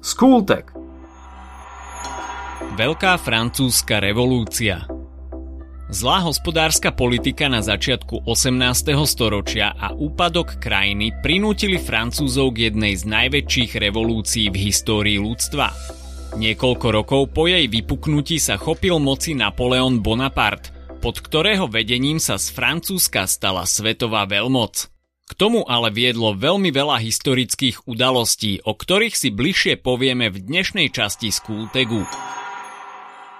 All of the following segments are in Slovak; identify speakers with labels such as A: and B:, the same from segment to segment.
A: Skultek.
B: Veľká francúzska revolúcia Zlá hospodárska politika na začiatku 18. storočia a úpadok krajiny prinútili Francúzov k jednej z najväčších revolúcií v histórii ľudstva. Niekoľko rokov po jej vypuknutí sa chopil moci Napoleon Bonaparte, pod ktorého vedením sa z Francúzska stala svetová veľmoc. K tomu ale viedlo veľmi veľa historických udalostí, o ktorých si bližšie povieme v dnešnej časti Skultegu.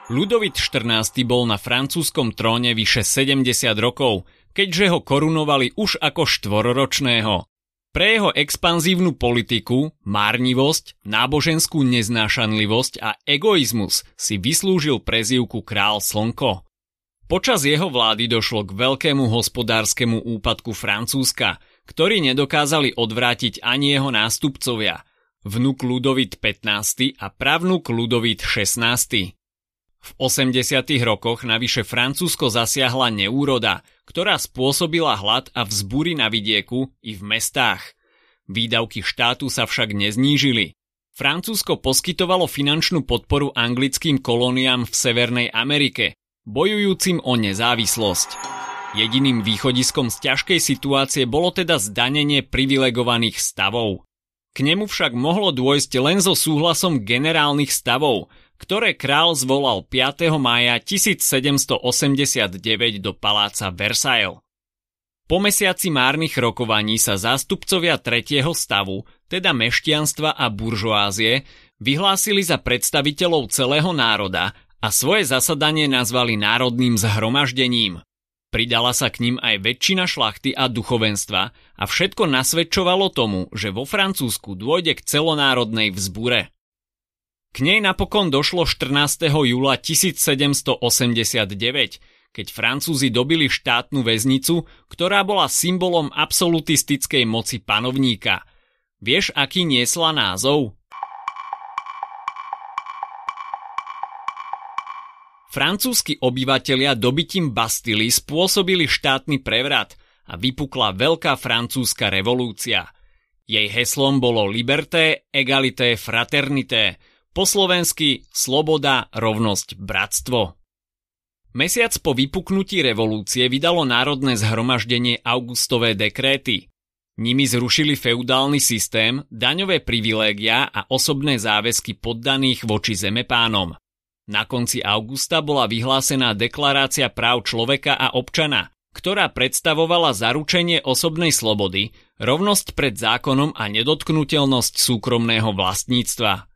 B: Ludovit XIV bol na francúzskom tróne vyše 70 rokov, keďže ho korunovali už ako štvororočného. Pre jeho expanzívnu politiku, márnivosť, náboženskú neznášanlivosť a egoizmus si vyslúžil prezývku Král Slnko. Počas jeho vlády došlo k veľkému hospodárskemu úpadku Francúzska, ktorý nedokázali odvrátiť ani jeho nástupcovia, vnuk Ludovit 15. a pravnuk Ludovit 16. V 80. rokoch navyše Francúzsko zasiahla neúroda, ktorá spôsobila hlad a vzbúry na vidieku i v mestách. Výdavky štátu sa však neznížili. Francúzsko poskytovalo finančnú podporu anglickým kolóniám v Severnej Amerike, bojujúcim o nezávislosť. Jediným východiskom z ťažkej situácie bolo teda zdanenie privilegovaných stavov. K nemu však mohlo dôjsť len so súhlasom generálnych stavov, ktoré král zvolal 5. mája 1789 do paláca Versailles. Po mesiaci márnych rokovaní sa zástupcovia tretieho stavu, teda mešťanstva a buržoázie, vyhlásili za predstaviteľov celého národa a svoje zasadanie nazvali národným zhromaždením. Pridala sa k ním aj väčšina šlachty a duchovenstva a všetko nasvedčovalo tomu, že vo Francúzsku dôjde k celonárodnej vzbure. K nej napokon došlo 14. júla 1789, keď Francúzi dobili štátnu väznicu, ktorá bola symbolom absolutistickej moci panovníka. Vieš, aký niesla názov? Francúzski obyvatelia dobytím Bastily spôsobili štátny prevrat a vypukla Veľká francúzska revolúcia. Jej heslom bolo liberté, egalité, fraternité – po slovensky sloboda, rovnosť, bratstvo. Mesiac po vypuknutí revolúcie vydalo Národné zhromaždenie augustové dekréty. Nimi zrušili feudálny systém, daňové privilégia a osobné záväzky poddaných voči zemepánom. Na konci augusta bola vyhlásená deklarácia práv človeka a občana, ktorá predstavovala zaručenie osobnej slobody, rovnosť pred zákonom a nedotknutelnosť súkromného vlastníctva.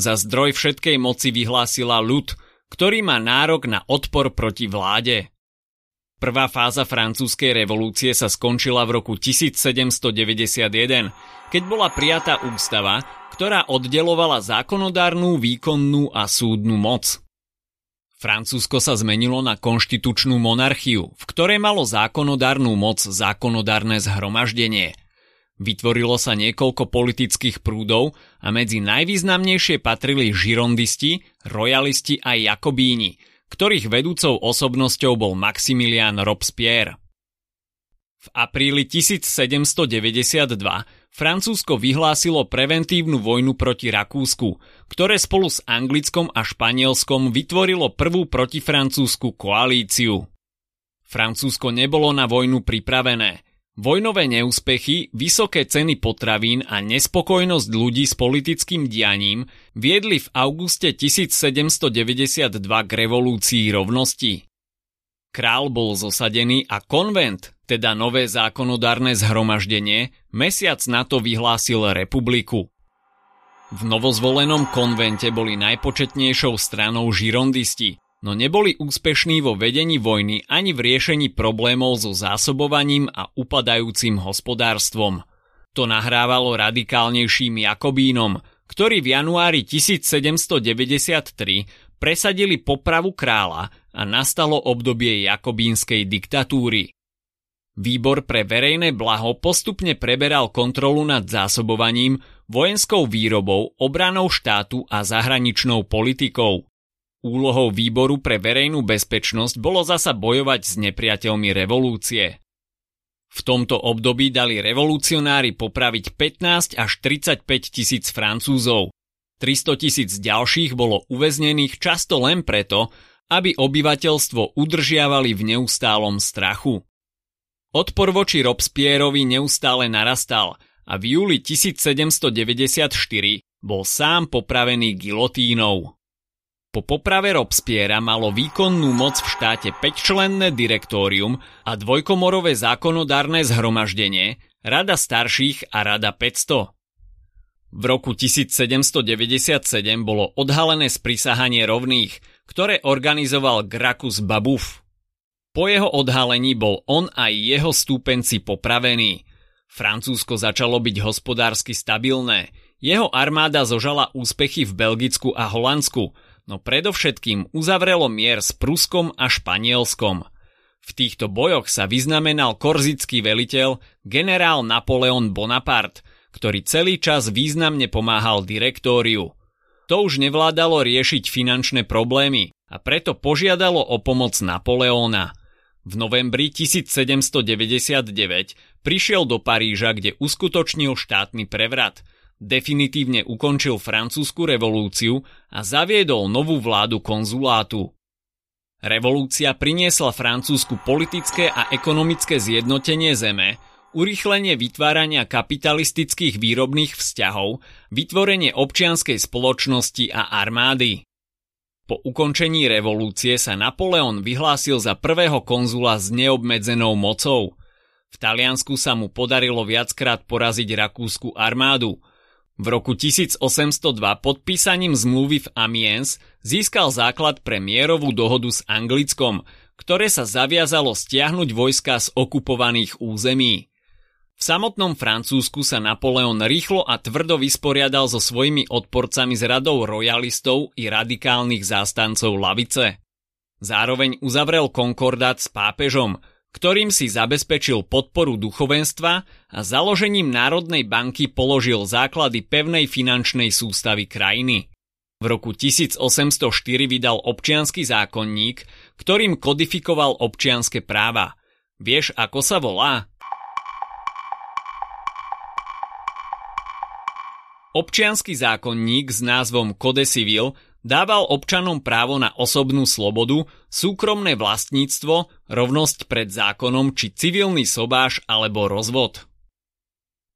B: Za zdroj všetkej moci vyhlásila ľud, ktorý má nárok na odpor proti vláde. Prvá fáza francúzskej revolúcie sa skončila v roku 1791, keď bola prijatá ústava, ktorá oddelovala zákonodárnu, výkonnú a súdnu moc. Francúzsko sa zmenilo na konštitučnú monarchiu, v ktorej malo zákonodárnu moc zákonodárne zhromaždenie – Vytvorilo sa niekoľko politických prúdov a medzi najvýznamnejšie patrili žirondisti, rojalisti a jakobíni, ktorých vedúcou osobnosťou bol Maximilian Robespierre. V apríli 1792 Francúzsko vyhlásilo preventívnu vojnu proti Rakúsku, ktoré spolu s Anglickom a Španielskom vytvorilo prvú protifrancúzsku koalíciu. Francúzsko nebolo na vojnu pripravené – Vojnové neúspechy, vysoké ceny potravín a nespokojnosť ľudí s politickým dianím viedli v auguste 1792 k revolúcii rovnosti. Král bol zosadený a konvent, teda nové zákonodárne zhromaždenie, mesiac na to vyhlásil republiku. V novozvolenom konvente boli najpočetnejšou stranou žirondisti, no neboli úspešní vo vedení vojny ani v riešení problémov so zásobovaním a upadajúcim hospodárstvom. To nahrávalo radikálnejším Jakobínom, ktorí v januári 1793 presadili popravu kráľa a nastalo obdobie jakobínskej diktatúry. Výbor pre verejné blaho postupne preberal kontrolu nad zásobovaním, vojenskou výrobou, obranou štátu a zahraničnou politikou. Úlohou výboru pre verejnú bezpečnosť bolo zasa bojovať s nepriateľmi revolúcie. V tomto období dali revolucionári popraviť 15 až 35 tisíc Francúzov. 300 tisíc ďalších bolo uväznených často len preto, aby obyvateľstvo udržiavali v neustálom strachu. Odpor voči Robespierovi neustále narastal a v júli 1794 bol sám popravený gilotínou. Po poprave Robspiera malo výkonnú moc v štáte 5-členné direktórium a dvojkomorové zákonodárne zhromaždenie, Rada starších a Rada 500. V roku 1797 bolo odhalené sprisahanie rovných, ktoré organizoval Gracchus Babuff. Po jeho odhalení bol on aj jeho stúpenci popravený. Francúzsko začalo byť hospodársky stabilné. Jeho armáda zožala úspechy v Belgicku a Holandsku – no predovšetkým uzavrelo mier s Pruskom a Španielskom. V týchto bojoch sa vyznamenal korzický veliteľ generál Napoleon Bonaparte, ktorý celý čas významne pomáhal direktóriu. To už nevládalo riešiť finančné problémy a preto požiadalo o pomoc Napoleóna. V novembri 1799 prišiel do Paríža, kde uskutočnil štátny prevrat – definitívne ukončil francúzsku revolúciu a zaviedol novú vládu konzulátu. Revolúcia priniesla Francúzsku politické a ekonomické zjednotenie zeme, urýchlenie vytvárania kapitalistických výrobných vzťahov, vytvorenie občianskej spoločnosti a armády. Po ukončení revolúcie sa Napoleon vyhlásil za prvého konzula s neobmedzenou mocou. V Taliansku sa mu podarilo viackrát poraziť rakúsku armádu – v roku 1802 podpísaním zmluvy v Amiens získal základ pre mierovú dohodu s Anglickom, ktoré sa zaviazalo stiahnuť vojska z okupovaných území. V samotnom Francúzsku sa Napoleon rýchlo a tvrdo vysporiadal so svojimi odporcami z radou royalistov i radikálnych zástancov lavice. Zároveň uzavrel konkordát s pápežom – ktorým si zabezpečil podporu duchovenstva a založením Národnej banky položil základy pevnej finančnej sústavy krajiny. V roku 1804 vydal občiansky zákonník, ktorým kodifikoval občianske práva. Vieš, ako sa volá? Občiansky zákonník s názvom Code Civil dával občanom právo na osobnú slobodu, súkromné vlastníctvo, rovnosť pred zákonom či civilný sobáš alebo rozvod.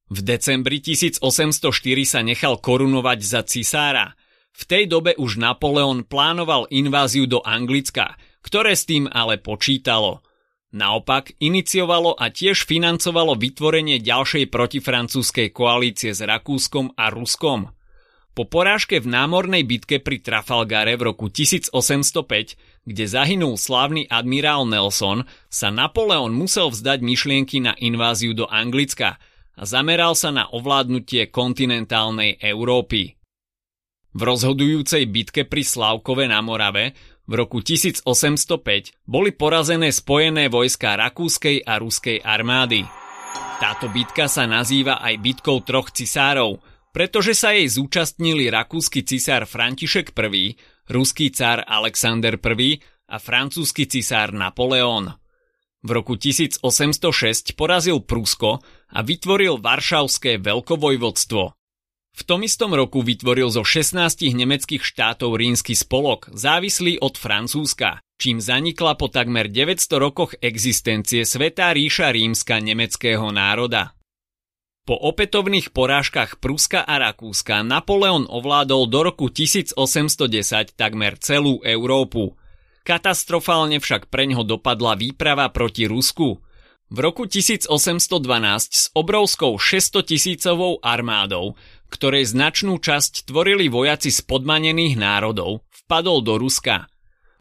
B: V decembri 1804 sa nechal korunovať za cisára. V tej dobe už Napoleon plánoval inváziu do Anglicka, ktoré s tým ale počítalo. Naopak iniciovalo a tiež financovalo vytvorenie ďalšej protifrancúzskej koalície s Rakúskom a Ruskom – po porážke v námornej bitke pri Trafalgare v roku 1805, kde zahynul slávny admirál Nelson, sa Napoleon musel vzdať myšlienky na inváziu do Anglicka a zameral sa na ovládnutie kontinentálnej Európy. V rozhodujúcej bitke pri Slavkove na Morave v roku 1805 boli porazené spojené vojska rakúskej a ruskej armády. Táto bitka sa nazýva aj bitkou troch cisárov – pretože sa jej zúčastnili rakúsky cisár František I, ruský cár Alexander I a francúzsky cisár Napoleon. V roku 1806 porazil Prusko a vytvoril Varšavské veľkovojvodstvo. V tom istom roku vytvoril zo 16 nemeckých štátov rímsky spolok, závislý od Francúzska, čím zanikla po takmer 900 rokoch existencie Svetá ríša rímska nemeckého národa. Po opätovných porážkach Pruska a Rakúska Napoleon ovládol do roku 1810 takmer celú Európu. Katastrofálne však preňho dopadla výprava proti Rusku. V roku 1812 s obrovskou 600 tisícovou armádou, ktorej značnú časť tvorili vojaci z podmanených národov, vpadol do Ruska.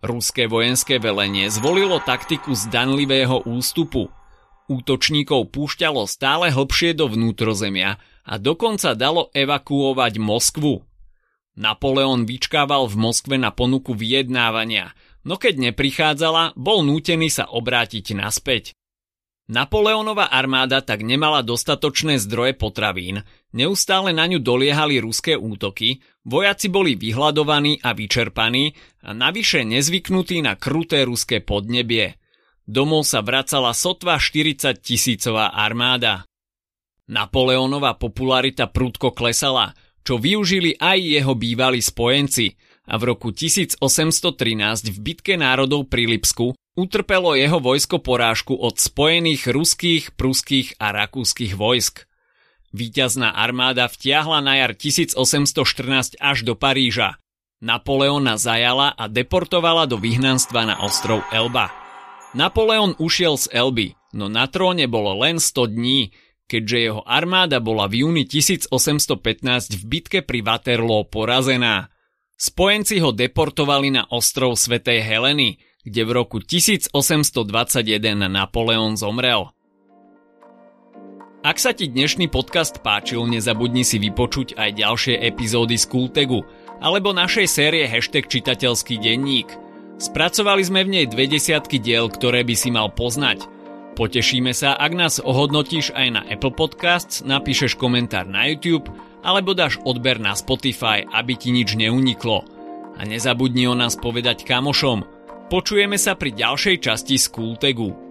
B: Ruské vojenské velenie zvolilo taktiku zdanlivého ústupu – Útočníkov púšťalo stále hlbšie do vnútrozemia a dokonca dalo evakuovať Moskvu. Napoleon vyčkával v Moskve na ponuku vyjednávania, no keď neprichádzala, bol nútený sa obrátiť naspäť. Napoleonova armáda tak nemala dostatočné zdroje potravín, neustále na ňu doliehali ruské útoky, vojaci boli vyhľadovaní a vyčerpaní a navyše nezvyknutí na kruté ruské podnebie – Domov sa vracala sotva 40 tisícová armáda. Napoleónova popularita prúdko klesala, čo využili aj jeho bývalí spojenci a v roku 1813 v bitke národov pri Lipsku utrpelo jeho vojsko porážku od spojených ruských, pruských a rakúskych vojsk. Výťazná armáda vtiahla na jar 1814 až do Paríža. Napoleona zajala a deportovala do vyhnanstva na ostrov Elba. Napoleon ušiel z Elby, no na tróne bolo len 100 dní, keďže jeho armáda bola v júni 1815 v bitke pri Waterloo porazená. Spojenci ho deportovali na ostrov Svetej Heleny, kde v roku 1821 Napoleon zomrel. Ak sa ti dnešný podcast páčil, nezabudni si vypočuť aj ďalšie epizódy z Kultegu alebo našej série hashtag čitateľský denník. Spracovali sme v nej dve desiatky diel, ktoré by si mal poznať. Potešíme sa, ak nás ohodnotíš aj na Apple Podcasts, napíšeš komentár na YouTube alebo dáš odber na Spotify, aby ti nič neuniklo. A nezabudni o nás povedať kamošom – Počujeme sa pri ďalšej časti z Kultegu.